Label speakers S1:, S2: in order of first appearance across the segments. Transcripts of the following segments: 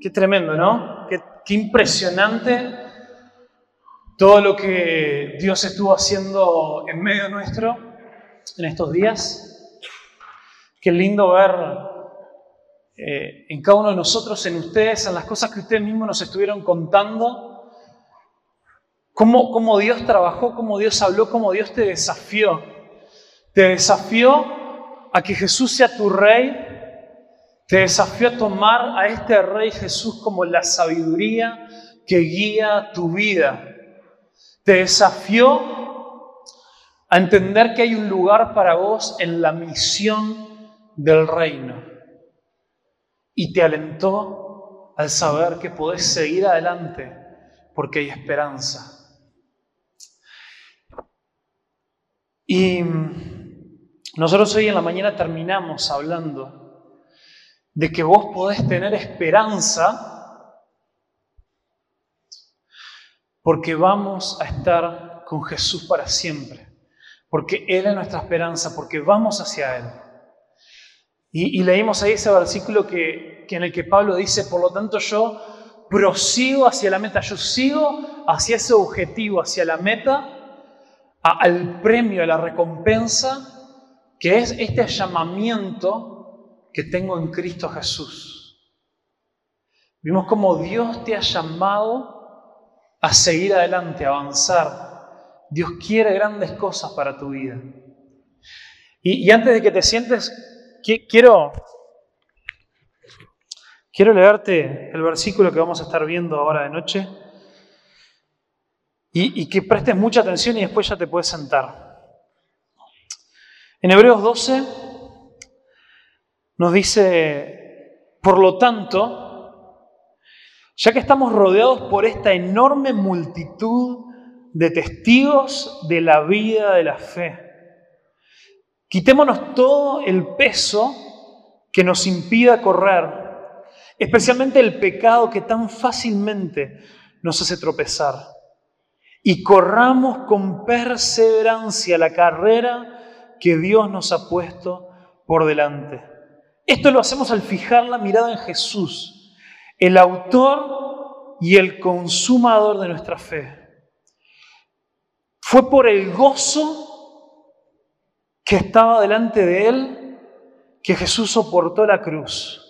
S1: Qué tremendo, ¿no? Qué, impresionante todo lo que Dios estuvo haciendo en medio nuestro en estos días. Qué lindo ver eh, en cada uno de nosotros, en ustedes, en las cosas que ustedes mismos nos estuvieron contando, cómo Dios trabajó, cómo Dios habló, cómo Dios te desafió. Te desafió a que Jesús sea tu rey, te desafió a tomar a este rey Jesús como la sabiduría que guía tu vida. Te desafió a entender que hay un lugar para vos en la misión del reino y te alentó al saber que podés seguir adelante porque hay esperanza. Y nosotros hoy en la mañana terminamos hablando de que vos podés tener esperanza porque vamos a estar con Jesús para siempre, porque Él es nuestra esperanza, porque vamos hacia Él. Y, leímos ahí ese versículo que, en el que Pablo dice, por lo tanto yo prosigo hacia la meta, yo sigo hacia ese objetivo, hacia la meta, al premio, a la recompensa, que es este llamamiento que tengo en Cristo Jesús. Vimos cómo Dios te ha llamado a seguir adelante, a avanzar. Dios quiere grandes cosas para tu vida. Y, antes de que te sientes quiero, quiero leerte el versículo que vamos a estar viendo ahora de noche y, y que prestes mucha atención y después ya te puedes sentar. En Hebreos 12 nos dice, por lo tanto, ya que estamos rodeados por esta enorme multitud de testigos de la vida de la fe, Quitémonos todo el peso que nos impida correr, especialmente el pecado que tan fácilmente nos hace tropezar. Y corramos con perseverancia la carrera que Dios nos ha puesto por delante. Esto lo hacemos al fijar la mirada en Jesús, el autor y el consumador de nuestra fe. Fue por el gozo que estaba delante de él, que Jesús soportó la cruz,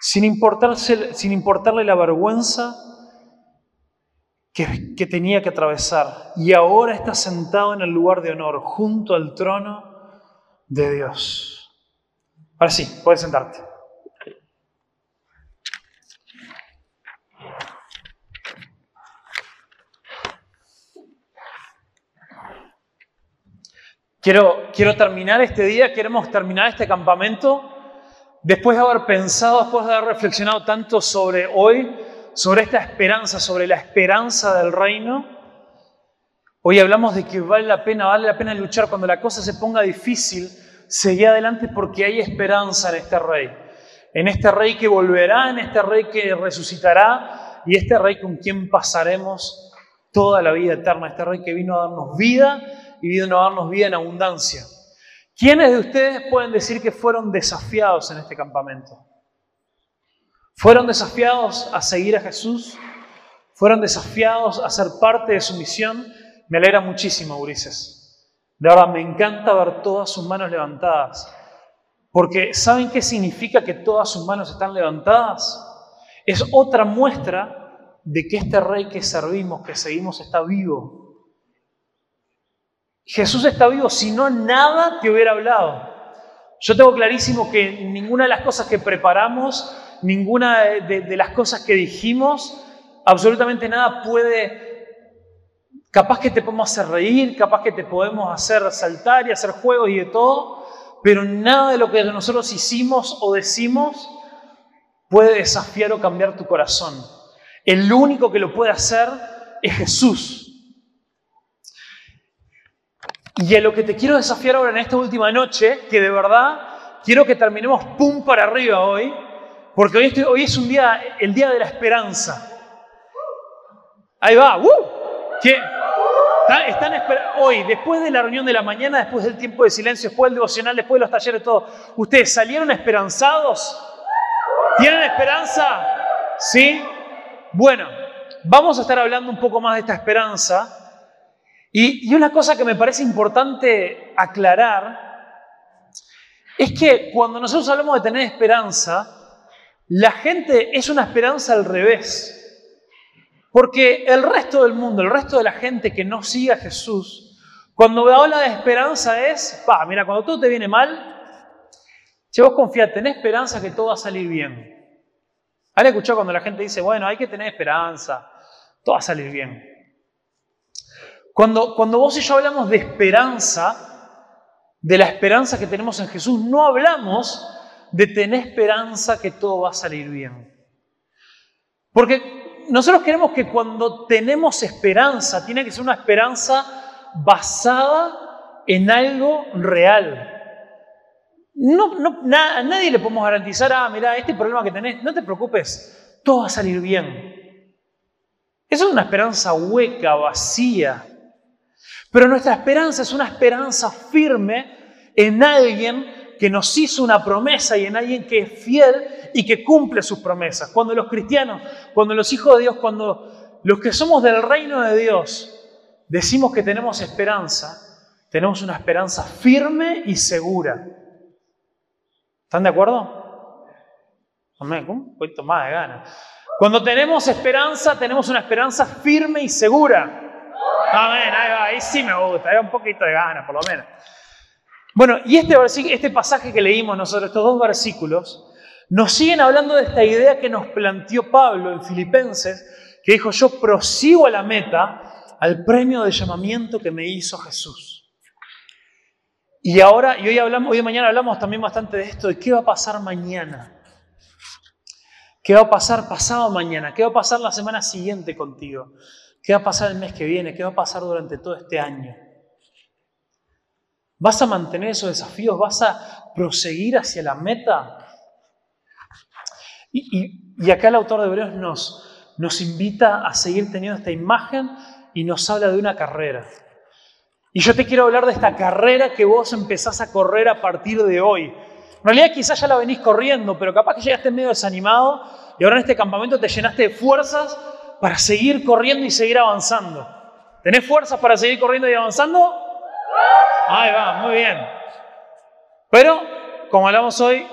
S1: sin, sin importarle la vergüenza que tenía que atravesar. Y ahora está sentado en el lugar de honor, junto al trono de Dios. Ahora sí, puedes sentarte. Quiero, quiero terminar este día, queremos terminar este campamento después de haber pensado, después de haber reflexionado tanto sobre hoy, sobre esta esperanza, sobre la esperanza del reino. Hoy hablamos de que vale la pena, vale la pena luchar cuando la cosa se ponga difícil, seguir adelante porque hay esperanza en este rey. En este rey que volverá, en este rey que resucitará y este rey con quien pasaremos toda la vida eterna, este rey que vino a darnos vida y vino a darnos vida en abundancia. ¿Quiénes de ustedes pueden decir que fueron desafiados en este campamento? ¿Fueron desafiados a seguir a Jesús? ¿Fueron desafiados a ser parte de su misión? Me alegra muchísimo, Ulises. De verdad, me encanta ver todas sus manos levantadas. Porque ¿saben qué significa que todas sus manos están levantadas? Es otra muestra de que este rey que servimos, que seguimos, está vivo Jesús está vivo, si no nada te hubiera hablado. Yo tengo clarísimo que ninguna de las cosas que preparamos, ninguna de, las cosas que dijimos, absolutamente nada puede, capaz que te podemos hacer reír, capaz que te podemos hacer saltar y hacer juegos y de todo, pero nada de lo que nosotros hicimos o decimos puede desafiar o cambiar tu corazón. El único que lo puede hacer es Jesús. Y a lo que te quiero desafiar ahora en esta última noche, que de verdad quiero que terminemos pum para arriba hoy, porque hoy, es un día, el día de la esperanza. Ahí va, ¡uh! Hoy, después de la reunión de la mañana, después del tiempo de silencio, después del devocional, después de los talleres, ¿ustedes salieron esperanzados? ¿Tienen esperanza? ¿Sí? Bueno, vamos a estar hablando un poco más de esta esperanza. Y, y una cosa que me parece importante aclarar es que cuando nosotros hablamos de tener esperanza, la gente es una esperanza al revés. Porque el resto del mundo, el resto de la gente que no sigue a Jesús, cuando habla de esperanza es, pa, mira, cuando todo te viene mal, si vos confías, tenés esperanza que todo va a salir bien. ¿Han escuchado cuando la gente dice, bueno, hay que tener esperanza, todo va a salir bien? Cuando, cuando vos y yo hablamos de esperanza, de la esperanza que tenemos en Jesús, no hablamos de tener esperanza que todo va a salir bien. Porque nosotros queremos que cuando tenemos esperanza, tiene que ser una esperanza basada en algo real. No, a nadie le podemos garantizar, ah, mira, este problema que tenés, no te preocupes, todo va a salir bien. Eso es una esperanza hueca, vacía. Pero nuestra esperanza es una esperanza firme en alguien que nos hizo una promesa y en alguien que es fiel y que cumple sus promesas. Cuando los cristianos, cuando los hijos de Dios, cuando los que somos del reino de Dios decimos que tenemos esperanza, tenemos una esperanza firme y segura. ¿Están de acuerdo? Amén, un poquito más de ganas. Cuando tenemos esperanza, tenemos una esperanza firme y segura. Amén, ahí, ahí sí me gusta, hay un poquito de ganas, por lo menos. Bueno, y este, este pasaje que leímos nosotros, estos dos versículos, nos siguen hablando de esta idea que nos planteó Pablo en Filipenses, que dijo, yo prosigo a la meta, al premio de llamamiento que me hizo Jesús. Y ahora, y hoy, hablamos, hoy y mañana hablamos también bastante de esto, de qué va a pasar mañana. ¿Qué va a pasar pasado mañana? ¿Qué va a pasar la semana siguiente contigo? ¿Qué va a pasar el mes que viene? ¿Qué va a pasar durante todo este año? ¿Vas a mantener esos desafíos? ¿Vas a proseguir hacia la meta? Y, acá el autor de Hebreos nos, invita a seguir teniendo esta imagen y nos habla de una carrera. Y yo te quiero hablar de esta carrera que vos empezás a correr a partir de hoy. En realidad quizás ya la venís corriendo, pero capaz que llegaste medio desanimado y ahora en este campamento te llenaste de fuerzas para seguir corriendo y seguir avanzando. ¿Tenés fuerzas para seguir corriendo y avanzando? Ahí va, muy bien. Pero, como hablamos hoy,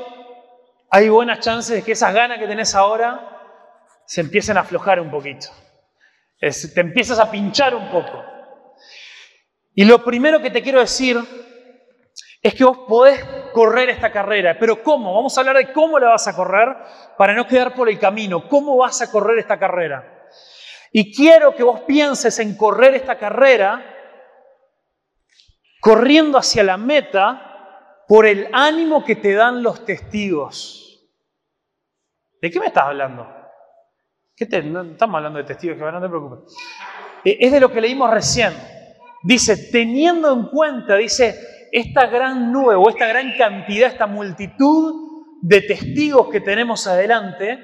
S1: hay buenas chances de que esas ganas que tenés ahora se empiecen a aflojar un poquito. te empiezas a pinchar un poco. Y lo primero que te quiero decir es que vos podés correr esta carrera. Pero ¿cómo? Vamos a hablar de cómo la vas a correr para no quedar por el camino. ¿Cómo vas a correr esta carrera? Y quiero que vos pienses en correr esta carrera corriendo hacia la meta por el ánimo que te dan los testigos. ¿De qué me estás hablando? ¿Qué no estamos hablando de testigos, no te preocupes. Eh, es de lo que leímos recién. Dice, teniendo en cuenta, dice, esta gran nube o esta gran cantidad, esta multitud de testigos que tenemos adelante,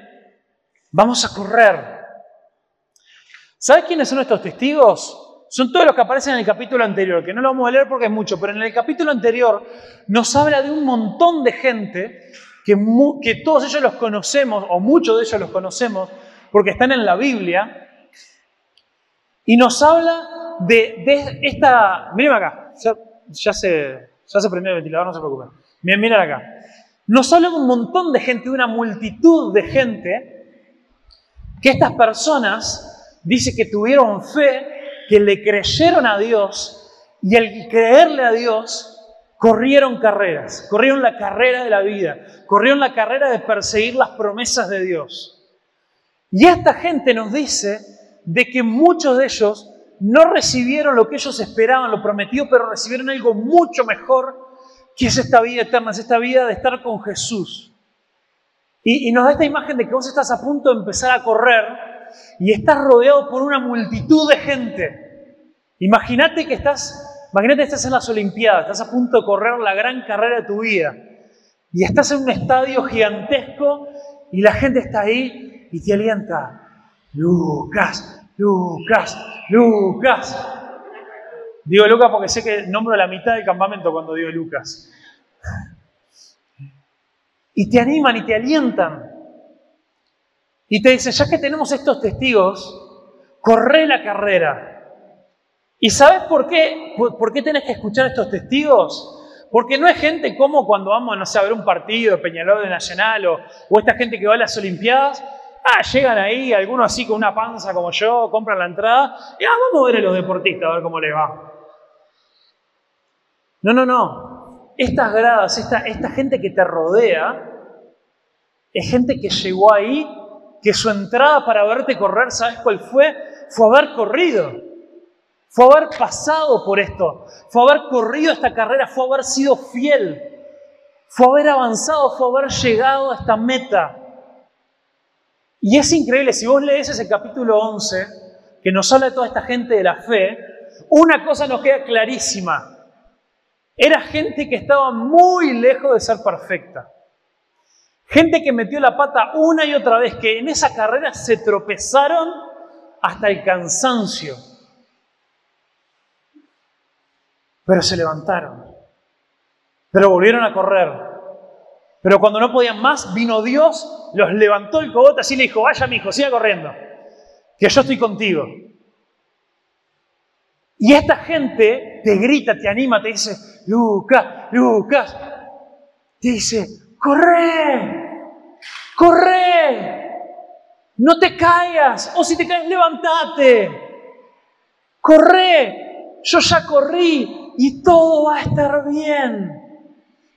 S1: vamos a correr ¿Sabes quiénes son estos testigos? Son todos los que aparecen en el capítulo anterior, que no lo vamos a leer porque es mucho, pero en el capítulo anterior nos habla de un montón de gente que, todos ellos los conocemos, o muchos de ellos los conocemos, porque están en la Biblia, y nos habla de, esta... Miren acá, ya, se, ya se prendió el ventilador, no se preocupen. Miren, miren acá. Nos habla de un montón de gente, de una multitud de gente, que estas personas dice que tuvieron fe, que le creyeron a Dios y al creerle a Dios corrieron carreras, corrieron la carrera de la vida, corrieron la carrera de perseguir las promesas de Dios. Y esta gente nos dice de que muchos de ellos no recibieron lo que ellos esperaban, lo prometido, pero recibieron algo mucho mejor que es esta vida eterna, es esta vida de estar con Jesús. Y, nos da esta imagen de que vos estás a punto de empezar a correr y estás rodeado por una multitud de gente. Imagínate que estás, imagínate estás en las Olimpiadas, estás a punto de correr la gran carrera de tu vida y estás en un estadio gigantesco y la gente está ahí y te alienta. Lucas, Lucas, Lucas. Digo Lucas porque sé que nombro la mitad del campamento cuando digo Lucas. Y te animan y te alientan. Y te dice, ya que tenemos estos testigos, corre la carrera. ¿Y sabes por qué, por, qué tenés que escuchar estos testigos? Porque no es gente como cuando vamos, a ver un partido de Peñaló de Nacional o, o esta gente que va a las Olimpiadas. Ah, llegan ahí, algunos así con una panza como yo, compran la entrada y ah, vamos a ver a los deportistas, a ver cómo les va. No, no, no. Estas gradas, esta, esta gente que te rodea, es gente que llegó ahí, que su entrada para verte correr, ¿sabes cuál fue? Fue haber corrido. Fue haber pasado por esto. Fue haber corrido esta carrera. Fue haber sido fiel. Fue haber avanzado. Fue haber llegado a esta meta. Y es increíble, si vos lees ese capítulo 11, que nos habla de toda esta gente de la fe, una cosa nos queda clarísima. Era gente que estaba muy lejos de ser perfecta. Gente que metió la pata una y otra vez, que en esa carrera se tropezaron hasta el cansancio. Pero se levantaron. Pero volvieron a correr. Pero cuando no podían más, vino Dios, los levantó el cogote así le dijo, vaya mi hijo, siga corriendo, que yo estoy contigo. Y esta gente te grita, te anima, te dice, Lucas, Lucas, te dice, corre, corre, no te caigas, o si te caes, levántate, corre, yo ya corrí y todo va a estar bien.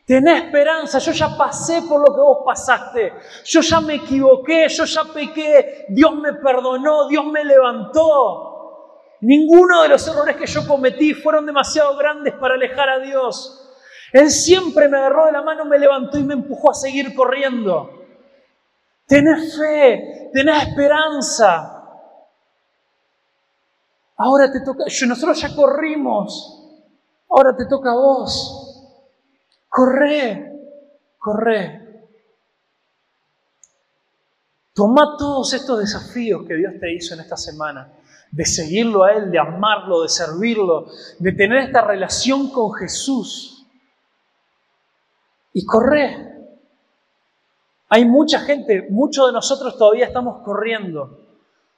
S1: Tené esperanza, yo ya pasé por lo que vos pasaste, yo ya me equivoqué, yo ya pequé, Dios me perdonó, Dios me levantó. Ninguno de los errores que yo cometí fueron demasiado grandes para alejar a Dios. Él siempre me agarró de la mano, me levantó y me empujó a seguir corriendo. Tenés fe, tenés esperanza. Ahora te toca, nosotros ya corrimos, ahora te toca a vos. Corre, corre. Toma todos estos desafíos que Dios te hizo en esta semana de seguirlo a Él, de amarlo, de servirlo, de tener esta relación con Jesús. Y corre. Hay mucha gente, muchos de nosotros todavía estamos corriendo,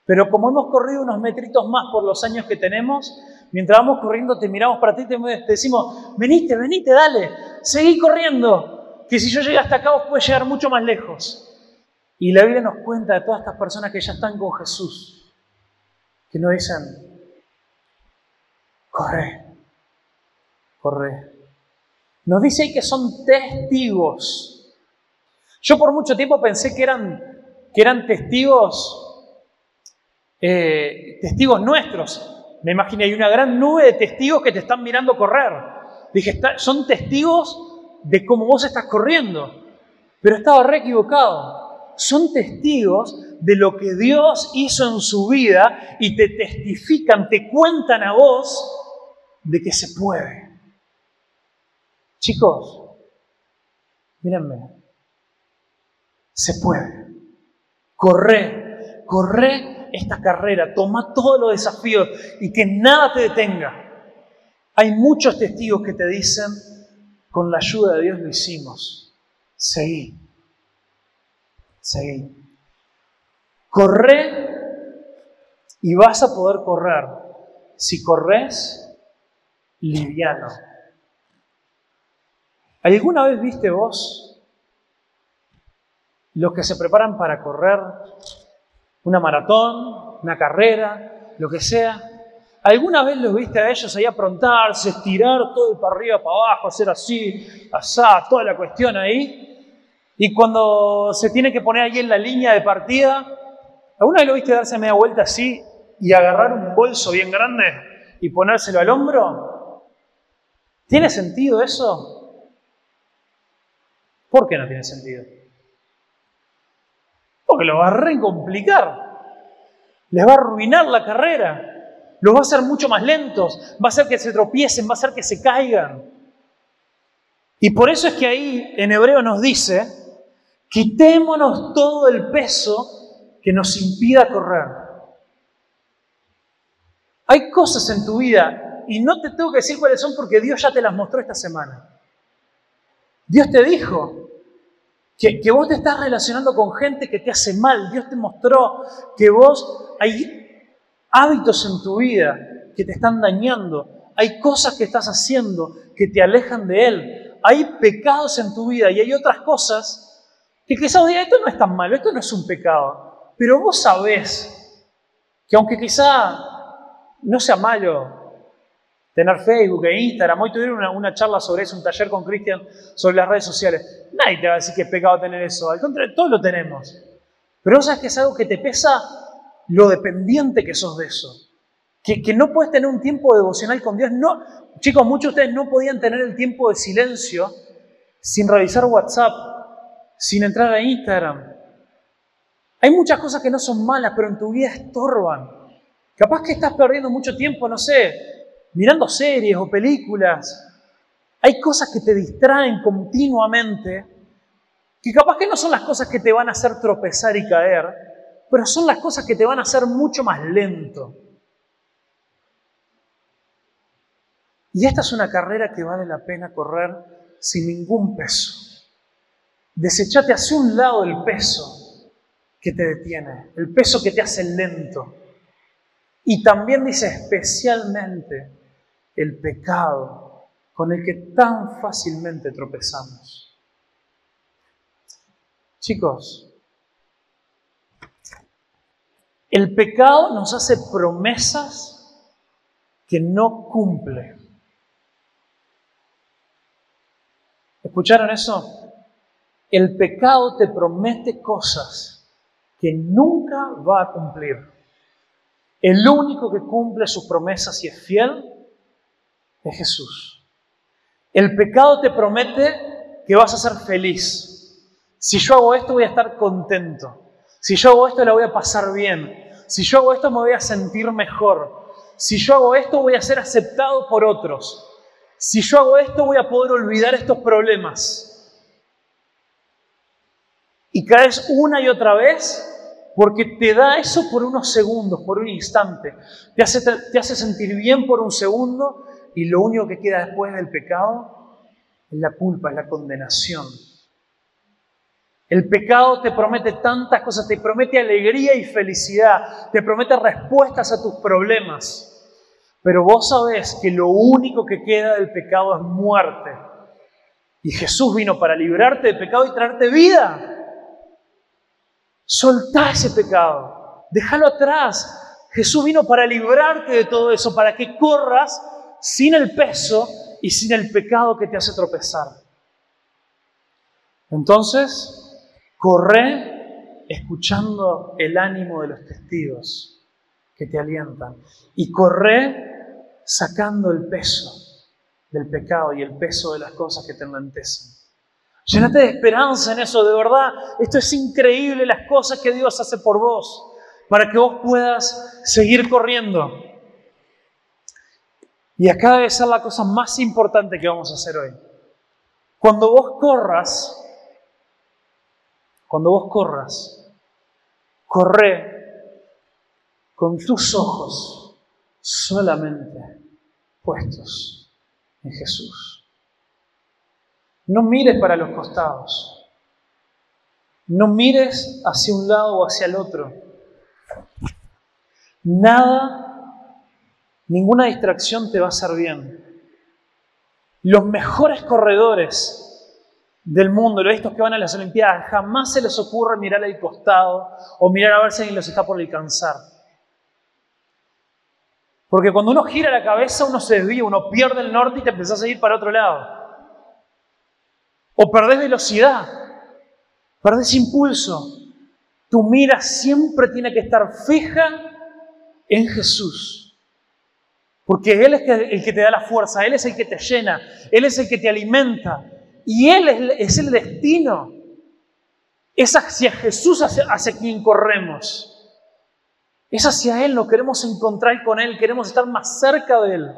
S1: pero como hemos corrido unos metritos más por los años que tenemos, mientras vamos corriendo te miramos para ti y te decimos, venite, venite, dale, seguí corriendo, que si yo llego hasta acá vos puedes llegar mucho más lejos. Y la Biblia nos cuenta de todas estas personas que ya están con Jesús que no dicen, corre, corre. Nos dice que son testigos. Yo por mucho tiempo pensé que eran, testigos, eh, testigos nuestros. Me imaginé, hay una gran nube de testigos que te están mirando correr. Dije, son testigos de cómo vos estás corriendo. Pero estaba re equivocado son testigos de lo que Dios hizo en su vida y te testifican, te cuentan a vos de que se puede. Chicos, mírenme, se puede. Corre, corre esta carrera, toma todos los desafíos y que nada te detenga. Hay muchos testigos que te dicen, con la ayuda de Dios lo hicimos. Seguí. Seguí. Corre y vas a poder correr. Si corres, liviano. ¿Alguna vez viste vos los que se preparan para correr una maratón, una carrera, lo que sea? ¿Alguna vez los viste a ellos ahí aprontarse, estirar todo para arriba, para abajo, hacer así, asá, toda la cuestión ahí? Y cuando se tiene que poner ahí en la línea de partida, ¿alguna vez lo viste darse media vuelta así y agarrar un bolso bien grande y ponérselo al hombro? ¿Tiene sentido eso? ¿Por qué no tiene sentido? Lo va a recomplicar. Les va a arruinar la carrera. Los va a hacer mucho más lentos. Va a hacer que se tropiecen, va a hacer que se caigan. Y por eso es que ahí en hebreo nos dice Quitémonos todo el peso que nos impida correr. Hay cosas en tu vida, y no te tengo que decir cuáles son porque Dios ya te las mostró esta semana. Dios te dijo, Que, vos te estás relacionando con gente que te hace mal. Dios te mostró que vos hay hábitos en tu vida que te están dañando. Hay cosas que estás haciendo que te alejan de Él. Hay pecados en tu vida y hay otras cosas que quizás digas, esto no es tan malo, esto no es un pecado. Pero vos sabés que aunque quizá no sea malo tener Facebook e Instagram, hoy tuvieron una, charla sobre eso, un taller con Cristian sobre las redes sociales. Nadie te va a decir que es pecado tener eso, al contrario, todos lo tenemos. Pero sabes que es algo que te pesa lo dependiente que sos de eso. Que, que, no puedes tener un tiempo devocional con Dios. No, chicos, muchos de ustedes no podían tener el tiempo de silencio sin revisar WhatsApp, sin entrar a Instagram. Hay muchas cosas que no son malas, pero en tu vida estorban. Capaz que estás perdiendo mucho tiempo, no sé, mirando series o películas. Hay cosas que te distraen continuamente, que capaz que no son las cosas que te van a hacer tropezar y caer, pero son las cosas que te van a hacer mucho más lento. Y esta es una carrera que vale la pena correr sin ningún peso. Desechate hacia un lado el peso que te detiene, el peso que te hace lento. Y también dice especialmente el pecado con el que tan fácilmente tropezamos. Chicos, el pecado nos hace promesas que no cumple. ¿Escucharon eso? El pecado te promete cosas que nunca va a cumplir. El único que cumple sus promesas y es fiel es Jesús. El pecado te promete que vas a ser feliz. Si yo hago esto voy a estar contento. Si yo hago esto la voy a pasar bien. Si yo hago esto me voy a sentir mejor. Si yo hago esto voy a ser aceptado por otros. Si yo hago esto voy a poder olvidar estos problemas. Y caes una y otra vez porque te da eso por unos segundos, por un instante. Te hace, te hace sentir bien por un segundo y lo único que queda después del pecado es la culpa, es la condenación. El pecado te promete tantas cosas, te promete alegría y felicidad, te promete respuestas a tus problemas. Pero vos sabés que lo único que queda del pecado es muerte. Y Jesús vino para librarte del pecado y traerte vida. Soltá ese pecado, déjalo atrás. Jesús vino para librarte de todo eso, para que corras sin el peso y sin el pecado que te hace tropezar. Entonces, Corre escuchando el ánimo de los testigos que te alientan. Y corre sacando el peso del pecado y el peso de las cosas que te enlentecen. Llénate de esperanza en eso, de verdad. Esto es increíble, las cosas que Dios hace por vos, para que vos puedas seguir corriendo. Y acá debe ser la cosa más importante que vamos a hacer hoy. Cuando vos corras, cuando vos corras, corre con tus ojos solamente puestos en Jesús. No mires para los costados. No mires hacia un lado o hacia el otro. Nada, ninguna distracción te va a hacer bien. Los mejores corredores del mundo, los estos que van a las Olimpiadas, jamás se les ocurre mirar al costado o mirar a ver si alguien los está por alcanzar. Porque cuando uno gira la cabeza, uno se desvía, uno pierde el norte y te empezás a ir para otro lado. O perdés velocidad, perdés impulso. Tu mira siempre tiene que estar fija en Jesús. Porque Él es el que te da la fuerza, Él es el que te llena, Él es el que te alimenta, y Él es, el destino. Es hacia Jesús hacia, quien corremos. Es hacia Él, nos queremos encontrar con Él, queremos estar más cerca de Él.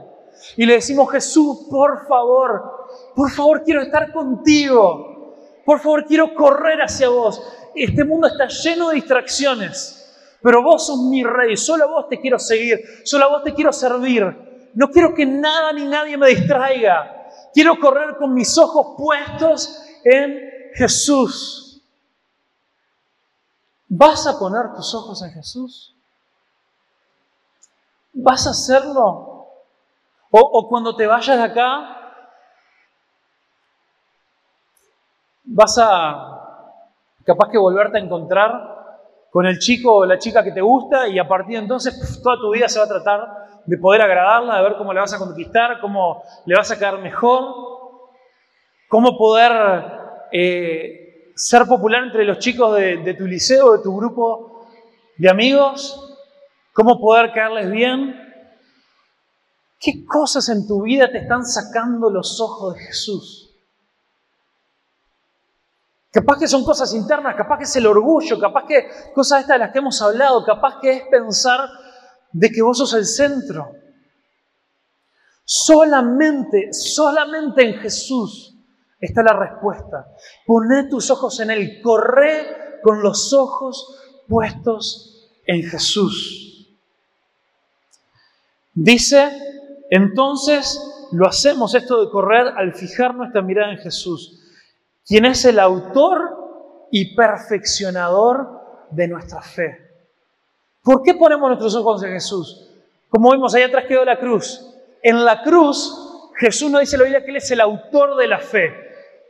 S1: Y le decimos, Jesús, por favor, por favor quiero estar contigo. Por favor quiero correr hacia vos. Este mundo está lleno de distracciones, pero vos sos mi rey, solo vos te quiero seguir, solo vos te quiero servir. No quiero que nada ni nadie me distraiga. Quiero correr con mis ojos puestos en Jesús. ¿Vas a poner tus ojos en Jesús? ¿Vas a hacerlo? O, o cuando te vayas de acá, vas a capaz que volverte a encontrar con el chico o la chica que te gusta y a partir de entonces toda tu vida se va a tratar de poder agradarla, de ver cómo le vas a conquistar, cómo le vas a caer mejor, cómo poder eh, ser popular entre los chicos de, de tu liceo, de tu grupo de amigos, cómo poder caerles bien. ¿Qué cosas en tu vida te están sacando los ojos de Jesús? Capaz que son cosas internas, capaz que es el orgullo, capaz que cosas estas de las que hemos hablado, capaz que es pensar de que vos sos el centro. Solamente, solamente en Jesús está la respuesta. Poné tus ojos en Él, corre con los ojos puestos en Jesús. Dice, entonces lo hacemos esto de correr al fijar nuestra mirada en Jesús quien es el autor y perfeccionador de nuestra fe. ¿Por qué ponemos nuestros ojos en Jesús? Como vimos, ahí atrás quedó la cruz. En la cruz, Jesús nos dice la Biblia que Él es el autor de la fe.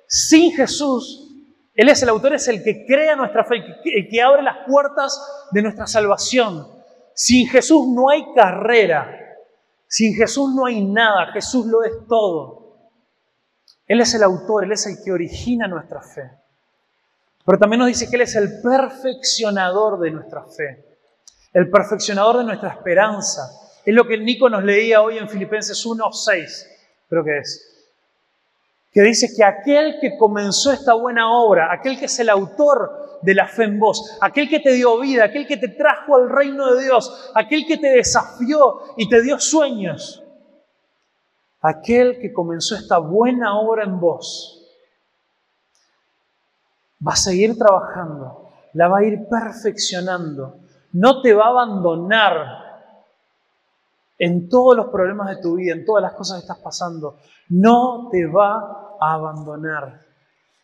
S1: Sin Jesús, Él es el autor, es el que crea nuestra fe, el que abre las puertas de nuestra salvación. Sin Jesús no hay carrera. Sin Jesús no hay nada. Jesús lo es todo. Él es el autor, Él es el que origina nuestra fe. Pero también nos dice que Él es el perfeccionador de nuestra fe, el perfeccionador de nuestra esperanza. Es lo que Nico nos leía hoy en Filipenses 1, 6, creo que es. Que dice que aquel que comenzó esta buena obra, aquel que es el autor de la fe en vos, aquel que te dio vida, aquel que te trajo al reino de Dios, aquel que te desafió y te dio sueños, aquel que comenzó esta buena obra en vos, va a seguir trabajando, la va a ir perfeccionando, no te va a abandonar en todos los problemas de tu vida, en todas las cosas que estás pasando, no te va a abandonar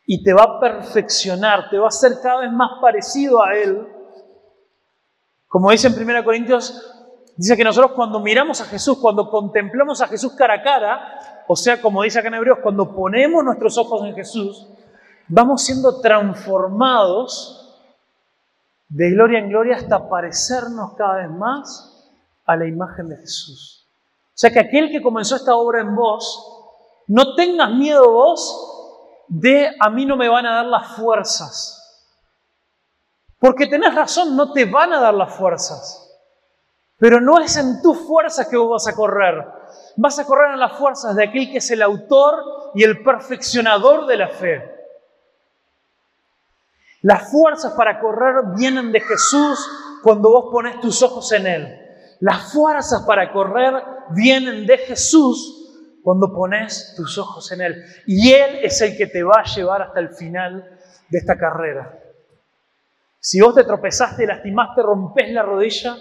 S1: y te va a perfeccionar, te va a hacer cada vez más parecido a Él. Como dice en 1 Corintios Dice que nosotros cuando miramos a Jesús, cuando contemplamos a Jesús cara a cara, o sea, como dice acá en Hebreos, cuando ponemos nuestros ojos en Jesús, vamos siendo transformados de gloria en gloria hasta parecernos cada vez más a la imagen de Jesús. O sea que aquel que comenzó esta obra en vos, no tengas miedo vos de a mí no me van a dar las fuerzas. Porque tenés razón, no te van a dar las fuerzas. Pero no es en tus fuerzas que vos vas a correr. Vas a correr en las fuerzas de aquel que es el autor y el perfeccionador de la fe. Las fuerzas para correr vienen de Jesús cuando vos pones tus ojos en Él. Las fuerzas para correr vienen de Jesús cuando pones tus ojos en Él. Y Él es el que te va a llevar hasta el final de esta carrera. Si vos te tropezaste, lastimaste, rompes la rodilla,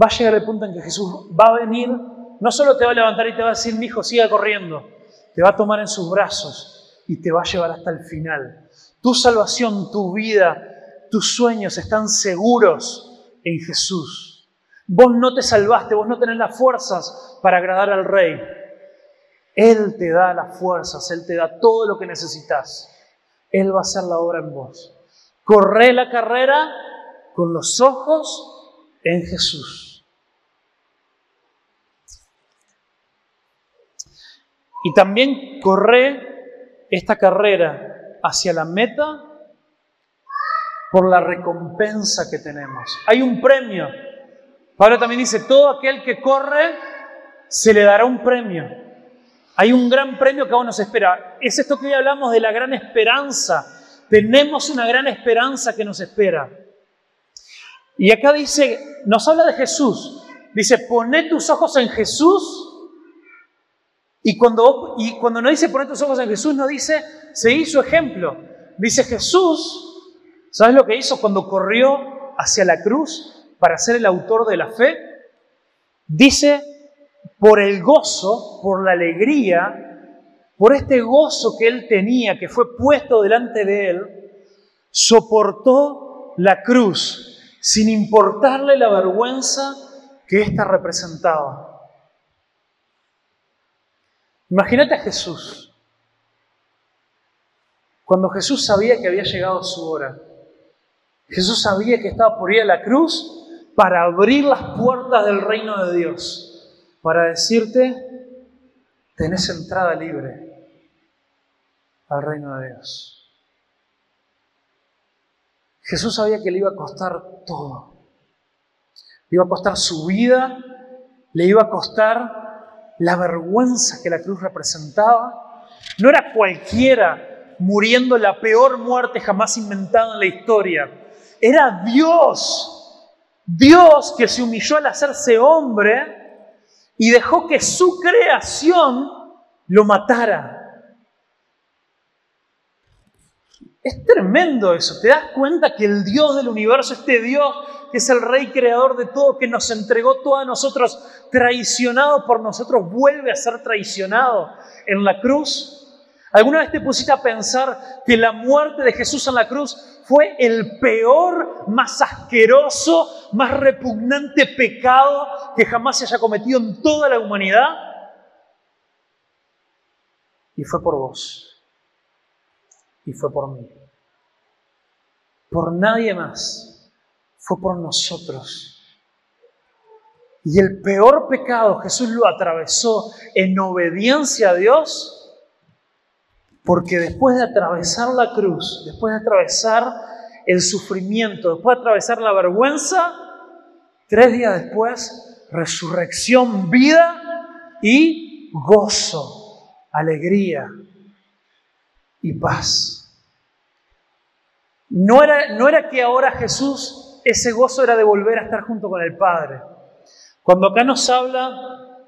S1: va a llegar el punto en que Jesús va a venir, no solo te va a levantar y te va a decir, mi hijo, siga corriendo, te va a tomar en sus brazos y te va a llevar hasta el final. Tu salvación, tu vida, tus sueños están seguros en Jesús. Vos no te salvaste, vos no tenés las fuerzas para agradar al Rey. Él te da las fuerzas, Él te da todo lo que necesitas. Él va a hacer la obra en vos. Corre la carrera con los ojos en Jesús. Y también corre esta carrera hacia la meta por la recompensa que tenemos. Hay un premio. Pablo también dice, todo aquel que corre, se le dará un premio. Hay un gran premio que aún nos espera. Es esto que hoy hablamos de la gran esperanza. Tenemos una gran esperanza que nos espera. Y acá dice, nos habla de Jesús. Dice, poné tus ojos en Jesús. Y cuando, y cuando no dice poner tus ojos en Jesús, no dice, seguí su ejemplo. Dice Jesús, ¿sabes lo que hizo cuando corrió hacia la cruz para ser el autor de la fe? Dice, por el gozo, por la alegría, por este gozo que él tenía, que fue puesto delante de él, soportó la cruz sin importarle la vergüenza que ésta representaba. Imagínate a Jesús. Cuando Jesús sabía que había llegado su hora, Jesús sabía que estaba por ir a la cruz para abrir las puertas del reino de Dios, para decirte, tenés entrada libre al reino de Dios. Jesús sabía que le iba a costar todo. Le iba a costar su vida, le iba a costar la vergüenza que la cruz representaba. No era cualquiera muriendo la peor muerte jamás inventada en la historia. Era Dios. Dios que se humilló al hacerse hombre y dejó que su creación lo matara. Es tremendo eso. ¿Te das cuenta que el Dios del universo, este Dios que es el Rey creador de todo, que nos entregó todo a nosotros, traicionado por nosotros, vuelve a ser traicionado en la cruz? ¿Alguna vez te pusiste a pensar que la muerte de Jesús en la cruz fue el peor, más asqueroso, más repugnante pecado que jamás se haya cometido en toda la humanidad? Y fue por vos y fue por mí. Por nadie más, fue por nosotros. Y el peor pecado Jesús lo atravesó en obediencia a Dios, porque después de atravesar la cruz, después de atravesar el sufrimiento, después de atravesar la vergüenza, tres días después, resurrección, vida y gozo, alegría, y paz. No era, no era que ahora Jesús, ese gozo era de volver a estar junto con el Padre. Cuando acá nos habla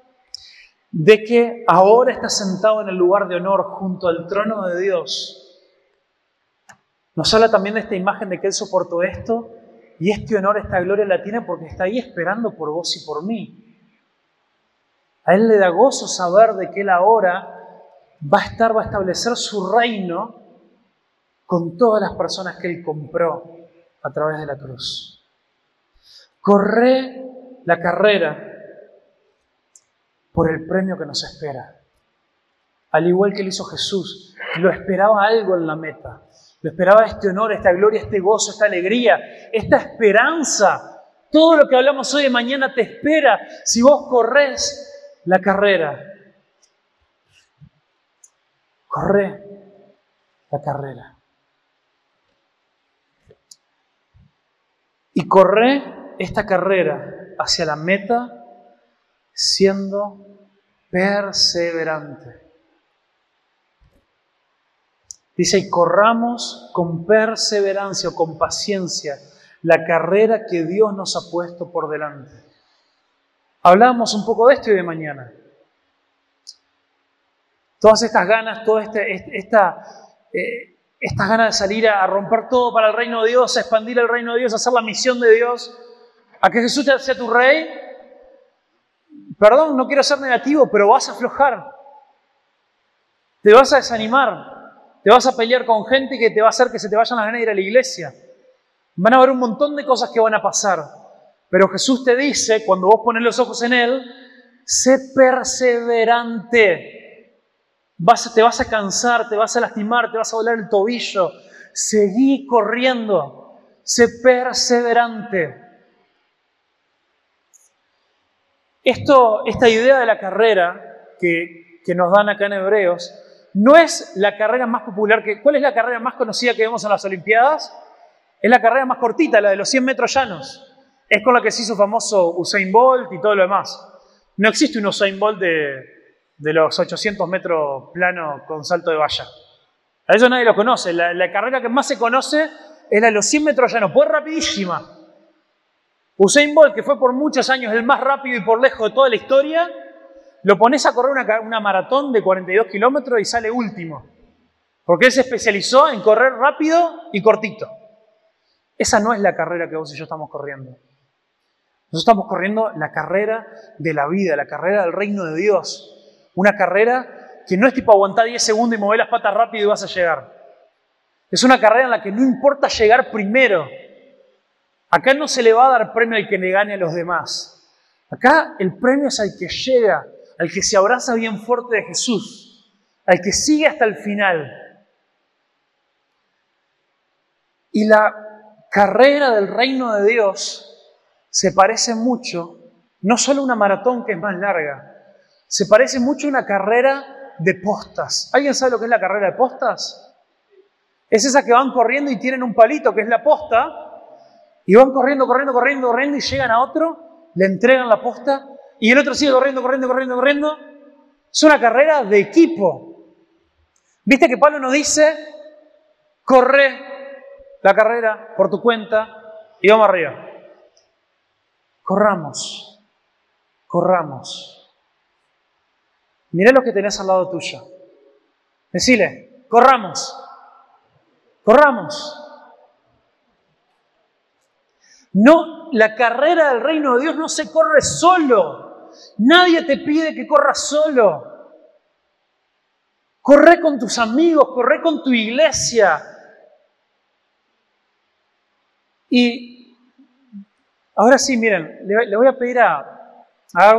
S1: de que ahora está sentado en el lugar de honor junto al trono de Dios, nos habla también de esta imagen de que Él soportó esto y este honor, esta gloria la tiene porque está ahí esperando por vos y por mí. A Él le da gozo saber de que Él ahora va a estar, va a establecer su reino con todas las personas que Él compró a través de la cruz. Corre la carrera por el premio que nos espera. Al igual que lo hizo Jesús, lo esperaba algo en la meta. Lo esperaba este honor, esta gloria, este gozo, esta alegría, esta esperanza. Todo lo que hablamos hoy de mañana te espera si vos corres la carrera Corre la carrera. Y corre esta carrera hacia la meta siendo perseverante. Dice, y corramos con perseverancia o con paciencia la carrera que Dios nos ha puesto por delante. Hablábamos un poco de esto y de mañana. Todas estas ganas, todas este, esta, eh, estas ganas de salir a, romper todo para el reino de Dios, a expandir el reino de Dios, a hacer la misión de Dios, a que Jesús sea tu rey. Perdón, no quiero ser negativo, pero vas a aflojar. Te vas a desanimar. Te vas a pelear con gente que te va a hacer que se te vayan las ganas de ir a la iglesia. Van a haber un montón de cosas que van a pasar. Pero Jesús te dice, cuando vos pones los ojos en Él, sé perseverante te vas a cansar, te vas a lastimar, te vas a volar el tobillo. Seguí corriendo, sé perseverante. Esto, esta idea de la carrera que, que nos dan acá en Hebreos, no es la carrera más popular que... ¿Cuál es la carrera más conocida que vemos en las Olimpiadas? Es la carrera más cortita, la de los 100 metros llanos. Es con la que se hizo famoso Usain Bolt y todo lo demás. No existe un Usain Bolt de, de los 800 metros plano con salto de valla. A eso nadie lo conoce. La, carrera que más se conoce es la de los 100 metros llano. Fue rapidísima. Usain Bolt, que fue por muchos años el más rápido y por lejos de toda la historia, lo pones a correr una, una maratón de 42 kilómetros y sale último. Porque él se especializó en correr rápido y cortito. Esa no es la carrera que vos y yo estamos corriendo. Nosotros estamos corriendo la carrera de la vida, la carrera del reino de Dios. Una carrera que no es tipo aguantar 10 segundos y mover las patas rápido y vas a llegar. Es una carrera en la que no importa llegar primero, Acá no se le va a dar premio al que le gane a los demás. Acá el premio es al que llega, al que se abraza bien fuerte de Jesús, al que sigue hasta el final. Y la carrera del reino de Dios se parece mucho, no solo a una maratón que es más larga, se parece mucho a una carrera de postas. ¿Alguien sabe lo que es la carrera de postas? Es esa que van corriendo y tienen un palito que es la posta, y van corriendo, corriendo, corriendo, corriendo y llegan a otro, le entregan la posta y el otro sigue corriendo, corriendo, corriendo, corriendo. Es una carrera de equipo. ¿Viste que Pablo nos dice, corre la carrera por tu cuenta y vamos arriba? Corramos, corramos. Mirá lo que tenés al lado tuyo. Decile, corramos. Corramos. No, la carrera del reino de Dios no se corre solo. Nadie te pide que corras solo. Corre con tus amigos, corre con tu iglesia. Y ahora sí, miren, le, voy a pedir a,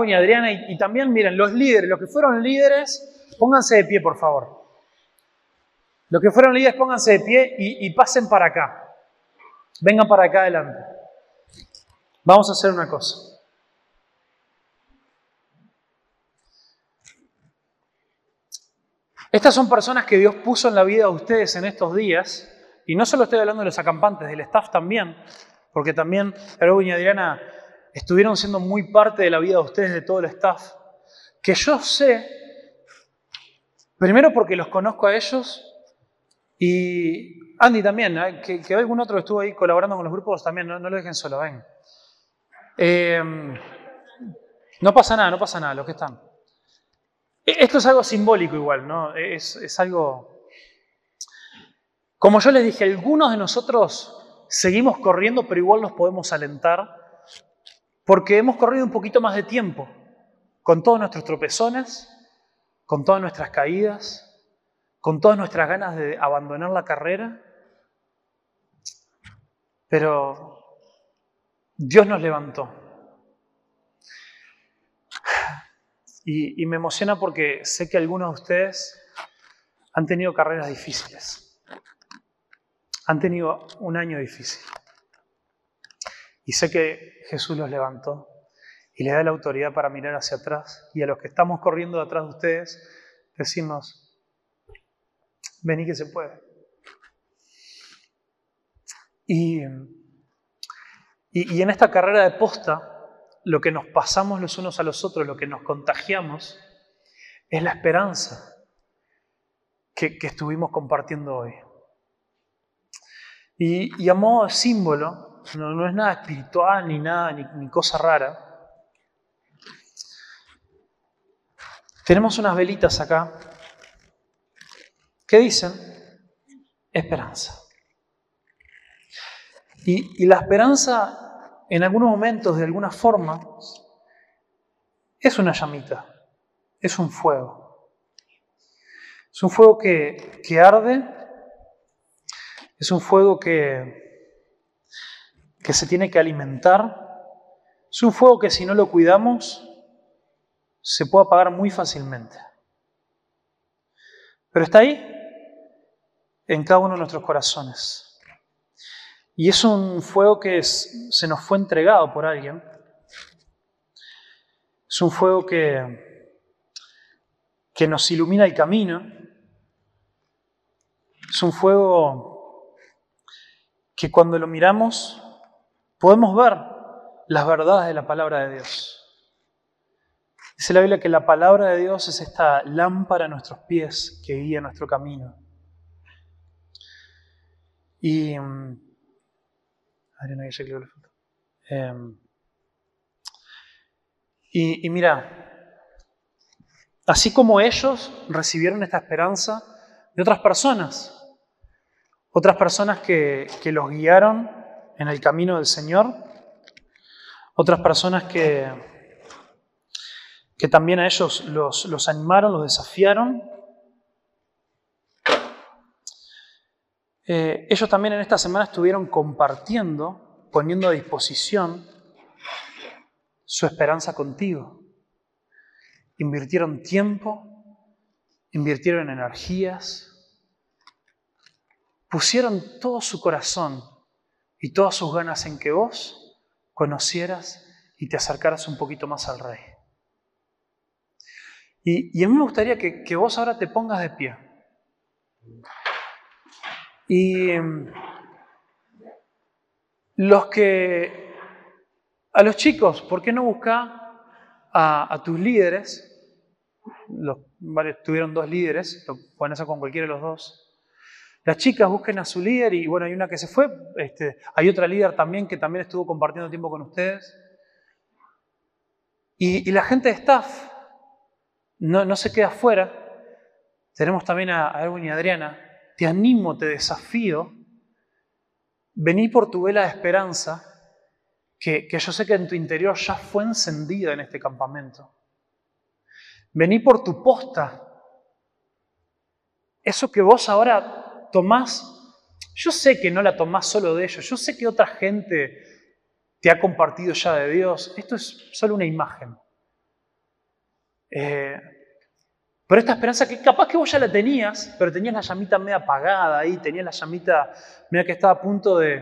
S1: y Adriana y, y también, miren, los líderes, los que fueron líderes, pónganse de pie, por favor. Los que fueron líderes, pónganse de pie y, pasen para acá. Vengan para acá adelante. Vamos a hacer una cosa. Estas son personas que Dios puso en la vida de ustedes en estos días, y no solo estoy hablando de los acampantes, del staff también, porque también Erwin y Adriana estuvieron siendo muy parte de la vida de ustedes, de todo el staff, que yo sé, primero porque los conozco a ellos, y Andy también, ¿eh? que, que, algún otro estuvo ahí colaborando con los grupos también, no, lo dejen solo, ven. Eh, no pasa nada, no pasa nada, los que están. E, esto es algo simbólico igual, ¿no? Es, es algo... Como yo les dije, algunos de nosotros seguimos corriendo, pero igual nos podemos alentar, porque hemos corrido un poquito más de tiempo, con todos nuestros tropezones, con todas nuestras caídas, con todas nuestras ganas de abandonar la carrera, pero Dios nos levantó. Y, me emociona porque sé que algunos de ustedes han tenido carreras difíciles, han tenido un año difícil. Y sé que Jesús los levantó y le da la autoridad para mirar hacia atrás y a los que estamos corriendo detrás de ustedes, decirnos, Vení que se puede. Y, y, en esta carrera de posta, lo que nos pasamos los unos a los otros, lo que nos contagiamos, es la esperanza que, estuvimos compartiendo hoy. Y, a modo de símbolo, no, es nada espiritual ni nada, ni, cosa rara. Tenemos unas velitas acá ¿Qué dicen? Esperanza. Y, la esperanza, en algunos momentos, de alguna forma, es una llamita, es un fuego. Es un fuego que, que arde, es un fuego que, que se tiene que alimentar, es un fuego que si no lo cuidamos, se puede apagar muy fácilmente. Pero está ahí en cada uno de nuestros corazones. Y es un fuego que se nos fue entregado por alguien. Es un fuego que, que nos ilumina el camino. Es un fuego que cuando lo miramos podemos ver las verdades de la palabra de Dios. Dice la Biblia que la palabra de Dios es esta lámpara a nuestros pies que guía nuestro camino. Y. Mm, em, y, y mira, así como ellos recibieron esta esperanza de otras personas, otras personas que los guiaron en el camino del Señor, otras personas que, que también a ellos los, animaron, los desafiaron, Eh, ellos también en esta semana estuvieron compartiendo poniendo a disposición su esperanza contigo. Invirtieron tiempo, invirtieron energías, pusieron todo su corazón y todas sus ganas en que vos conocieras y te acercaras un poquito más al Rey. Y, a mí me gustaría que, que vos ahora te pongas de pie. Y em, los que, a los chicos, ¿por qué no buscar a, tus líderes? Los, tuvieron dos líderes, lo pueden hacer con cualquiera de los dos. Las chicas busquen a su líder y bueno, hay una que se fue, este, hay otra líder también que también estuvo compartiendo tiempo con ustedes. Y, la gente de staff no, no se queda afuera. Tenemos también a, Erwin y Adriana, te animo, te desafío, vení por tu vela de esperanza, que, yo sé que en tu interior ya fue encendida en este campamento. Vení por tu posta. Eso que vos ahora tomás, yo sé que no la tomás solo de ellos, yo sé que otra gente te ha compartido ya de Dios. Esto es solo una imagen. Eh, pero esta esperanza que capaz que vos ya la tenías, pero tenías la llamita media apagada ahí, tenías la llamita media que estaba a punto de,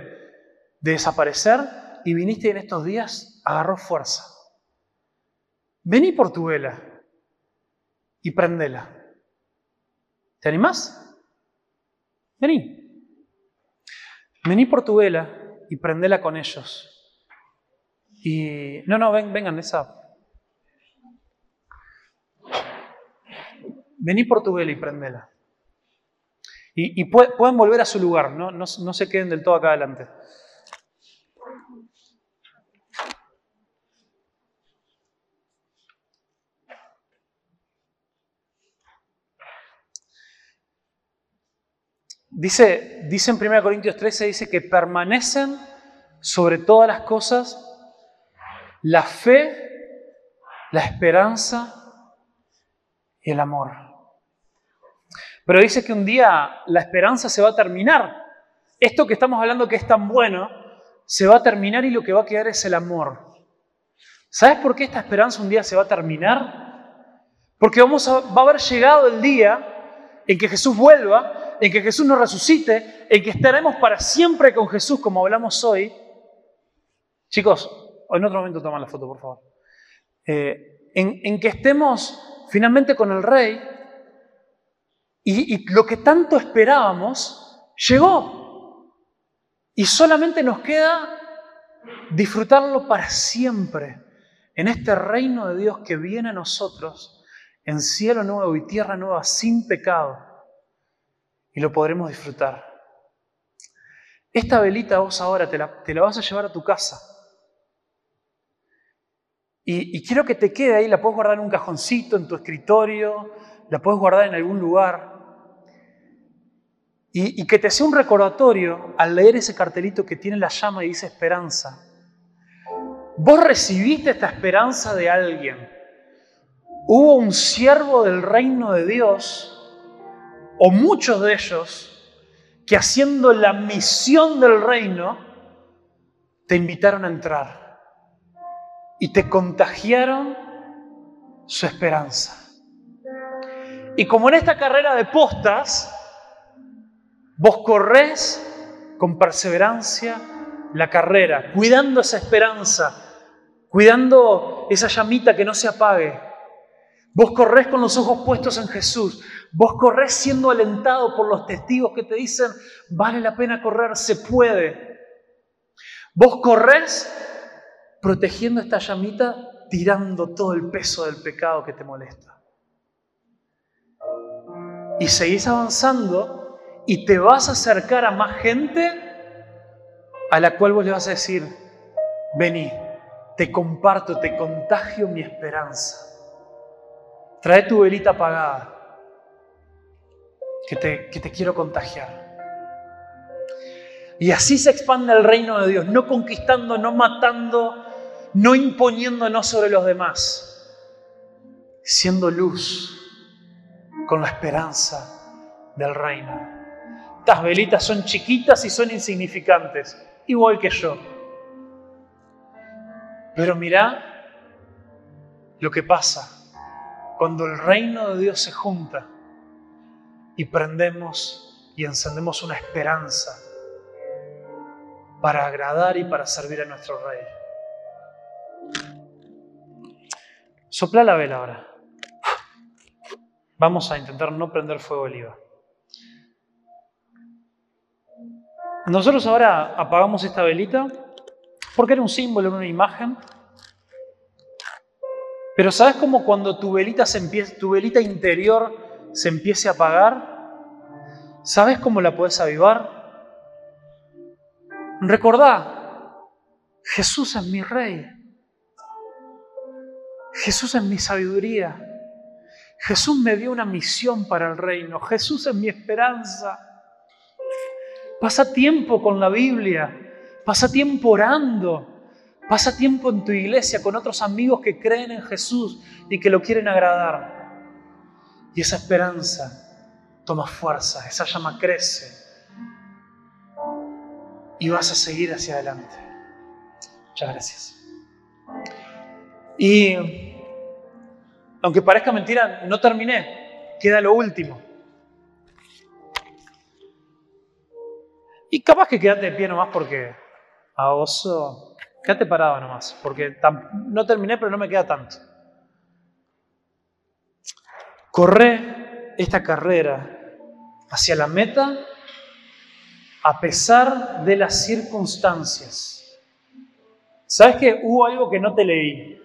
S1: de desaparecer y viniste en estos días, agarró fuerza. Vení por tu vela y prendela. ¿Te animás? Vení. Vení por tu vela y prendela con ellos. Y no, no, ven, vengan, esa, vení por tu vela y prendela. Y, pueden volver a su lugar, ¿no? No, no se queden del todo acá adelante. Dice, dice en 1 Corintios 13, dice que permanecen sobre todas las cosas la fe, la esperanza y el amor. Pero dice que un día la esperanza se va a terminar. Esto que estamos hablando que es tan bueno, se va a terminar y lo que va a quedar es el amor. ¿Sabes por qué esta esperanza un día se va a terminar? Porque vamos a, va a haber llegado el día en que Jesús vuelva, en que Jesús nos resucite, en que estaremos para siempre con Jesús como hablamos hoy. Chicos, en otro momento toman la foto, por favor. Eh, en, en que estemos finalmente con el Rey y, lo que tanto esperábamos llegó. Y solamente nos queda disfrutarlo para siempre en este reino de Dios que viene a nosotros en cielo nuevo y tierra nueva sin pecado. Y lo podremos disfrutar. Esta velita vos ahora te la, te la vas a llevar a tu casa. Y, y, quiero que te quede ahí, la puedes guardar en un cajoncito, en tu escritorio, la puedes guardar en algún lugar y, que te sea un recordatorio al leer ese cartelito que tiene la llama y dice esperanza. Vos recibiste esta esperanza de alguien. Hubo un siervo del reino de Dios, o muchos de ellos, que haciendo la misión del reino, te invitaron a entrar y te contagiaron su esperanza. Y como en esta carrera de postas, Vos corres con perseverancia la carrera, cuidando esa esperanza, cuidando esa llamita que no se apague. Vos corres con los ojos puestos en Jesús. Vos corres siendo alentado por los testigos que te dicen, vale la pena correr, se puede. Vos corres protegiendo esta llamita, tirando todo el peso del pecado que te molesta. Y seguís avanzando y te vas a acercar a más gente a la cual vos le vas a decir, vení, te comparto, te contagio mi esperanza. Trae tu velita apagada, que te, quiero contagiar. Y así se expande el reino de Dios, no conquistando, no matando, no imponiéndonos sobre los demás, siendo luz con la esperanza del reino. Estas velitas son chiquitas y son insignificantes, igual que yo. Pero mira lo que pasa cuando el reino de Dios se junta y prendemos y encendemos una esperanza para agradar y para servir a nuestro Rey. Sopla la vela ahora. Vamos a intentar no prender fuego oliva. Nosotros ahora apagamos esta velita porque era un símbolo, era una imagen. Pero ¿sabes cómo cuando tu velita, interior se empiece a apagar? ¿Sabes cómo la puedes avivar? Recordá, Jesús es mi rey. Jesús es mi sabiduría. Jesús me dio una misión para el reino. Jesús es mi esperanza. Pasa tiempo con la Biblia. Pasa tiempo orando. Pasa tiempo en tu iglesia con otros amigos que creen en Jesús y que lo quieren agradar. Y esa esperanza toma fuerza, esa llama crece. Y vas a seguir hacia adelante. Muchas gracias. Y aunque parezca mentira, no terminé. Queda lo último. Y capaz que quedate de pie nomás porque a oso. Quédate parado nomás, porque no terminé, pero no me queda tanto. Corre esta carrera hacia la meta a pesar de las circunstancias. ¿Sabes que hubo algo que no te leí?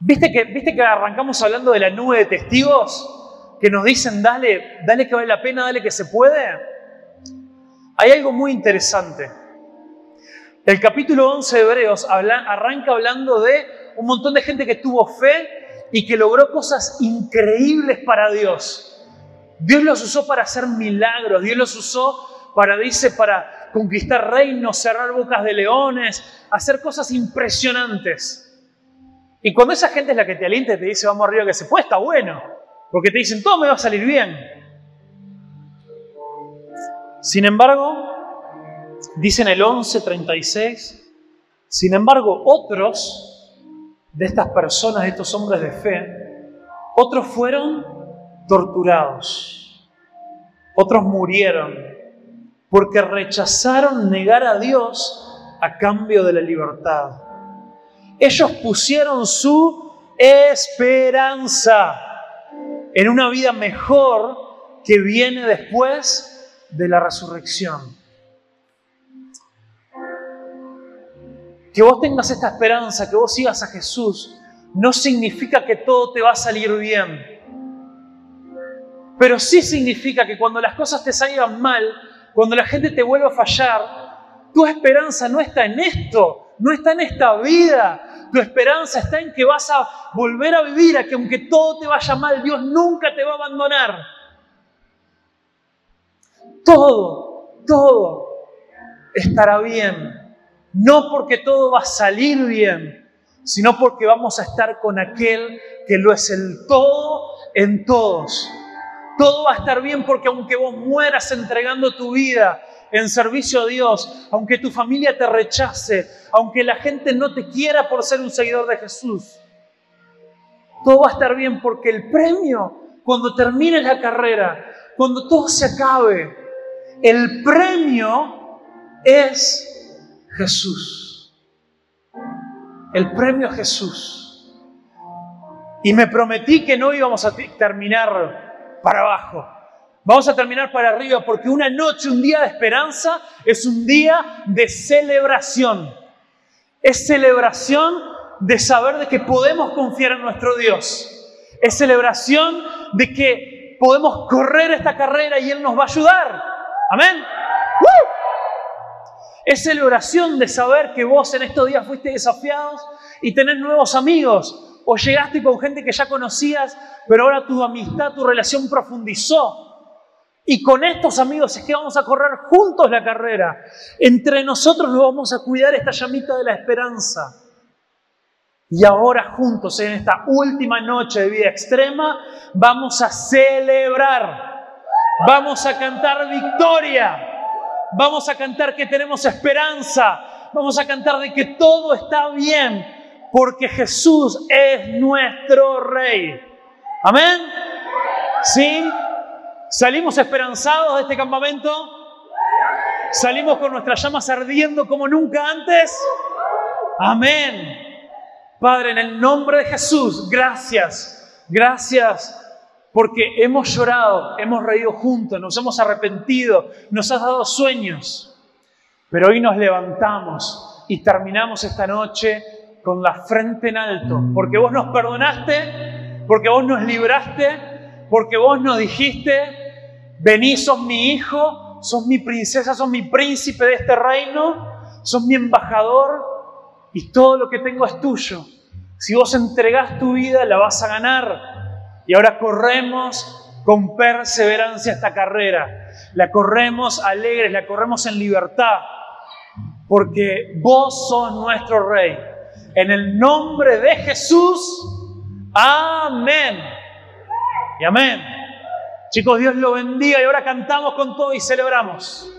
S1: ¿Viste que, ¿Viste que arrancamos hablando de la nube de testigos? Que nos dicen, dale, dale que vale la pena, dale que se puede. Hay algo muy interesante. El capítulo 11 de Hebreos arranca hablando de un montón de gente que tuvo fe y que logró cosas increíbles para Dios. Dios los usó para hacer milagros, Dios los usó para, dice, para conquistar reinos, cerrar bocas de leones, hacer cosas impresionantes. Y cuando esa gente es la que te alienta y te dice vamos arriba que se puede, está bueno. Porque te dicen todo me va a salir bien. Sin embargo, dicen el 11:36, sin embargo otros de estas personas, de estos hombres de fe, otros fueron torturados, otros murieron porque rechazaron negar a Dios a cambio de la libertad. Ellos pusieron su esperanza en una vida mejor que viene después de la resurrección. Que vos tengas esta esperanza, que vos sigas a Jesús, no significa que todo te va a salir bien. Pero sí significa que cuando las cosas te salgan mal, cuando la gente te vuelva a fallar, tu esperanza no está en esto, no está en esta vida, tu esperanza está en que vas a volver a vivir, a que aunque todo te vaya mal, Dios nunca te va a abandonar. Todo, todo estará bien. No porque todo va a salir bien, sino porque vamos a estar con aquel que lo es el todo en todos. Todo va a estar bien porque aunque vos mueras entregando tu vida, en servicio a Dios, aunque tu familia te rechace, aunque la gente no te quiera por ser un seguidor de Jesús. Todo va a estar bien porque el premio, cuando termine la carrera, cuando todo se acabe, el premio es Jesús. El premio es Jesús. Y me prometí que no íbamos a terminar para abajo Vamos a terminar para arriba porque una noche, un día de esperanza, es un día de celebración. Es celebración de saber de que podemos confiar en nuestro Dios. Es celebración de que podemos correr esta carrera y Él nos va a ayudar. Amén. Es celebración de saber que vos en estos días fuiste desafiados y tenés nuevos amigos. O llegaste con gente que ya conocías, pero ahora tu amistad, tu relación profundizó. Y con estos amigos es que vamos a correr juntos la carrera. Entre nosotros nos vamos a cuidar esta llamita de la esperanza. Y ahora juntos, en esta última noche de vida extrema, vamos a celebrar. Vamos a cantar victoria. Vamos a cantar que tenemos esperanza. Vamos a cantar de que todo está bien. porque Jesús es nuestro Rey. Amén. ¿Sí? ¿Salimos esperanzados de este campamento? ¿Salimos con nuestras llamas ardiendo como nunca antes? Amén. Padre, en el nombre de Jesús, gracias, gracias porque hemos llorado, hemos reído juntos, nos hemos arrepentido, nos has dado sueños, pero hoy nos levantamos y terminamos esta noche con la frente en alto, porque vos nos perdonaste, porque vos nos libraste, porque vos nos dijiste, vení, sos mi hijo, sos mi princesa, sos mi príncipe de este reino, sos mi embajador y todo lo que tengo es tuyo. Si vos entregás tu vida, la vas a ganar. Y ahora corremos con perseverancia esta carrera. La corremos alegres, la corremos en libertad, porque vos sos nuestro rey. En el nombre de Jesús, amén. Y amén. Chicos, Dios lo bendiga y ahora cantamos con todo y celebramos.